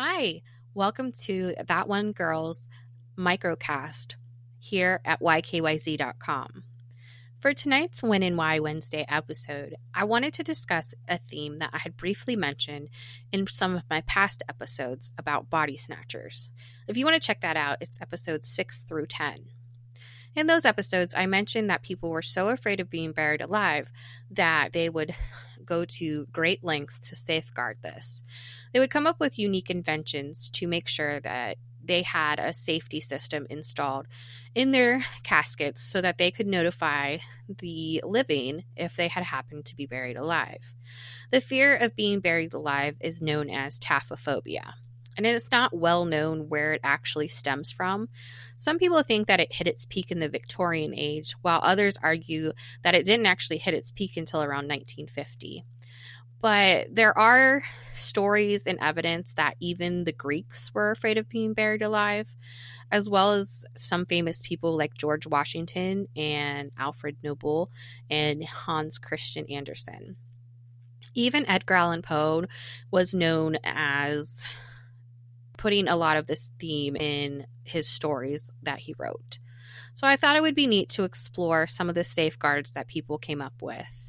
Hi, welcome to That One Girls microcast here at ykyz.com. For tonight's When and Why Wednesday episode, I wanted to discuss a theme that I had briefly mentioned in some of my past episodes about body snatchers. If you want to check that out, it's episodes 6 through 10. In those episodes, I mentioned that people were so afraid of being buried alive that they would go to great lengths to safeguard this. They would come up with unique inventions to make sure that they had a safety system installed in their caskets so that they could notify the living if they had happened to be buried alive. The fear of being buried alive is known as taphophobia and it's not well known where it actually stems from. Some people think that it hit its peak in the Victorian age, while others argue that it didn't actually hit its peak until around 1950. But there are stories and evidence that even the Greeks were afraid of being buried alive, as well as some famous people like George Washington and Alfred Nobel and Hans Christian Andersen. Even Edgar Allan Poe was known as putting a lot of this theme in his stories that he wrote. So I thought it would be neat to explore some of the safeguards that people came up with.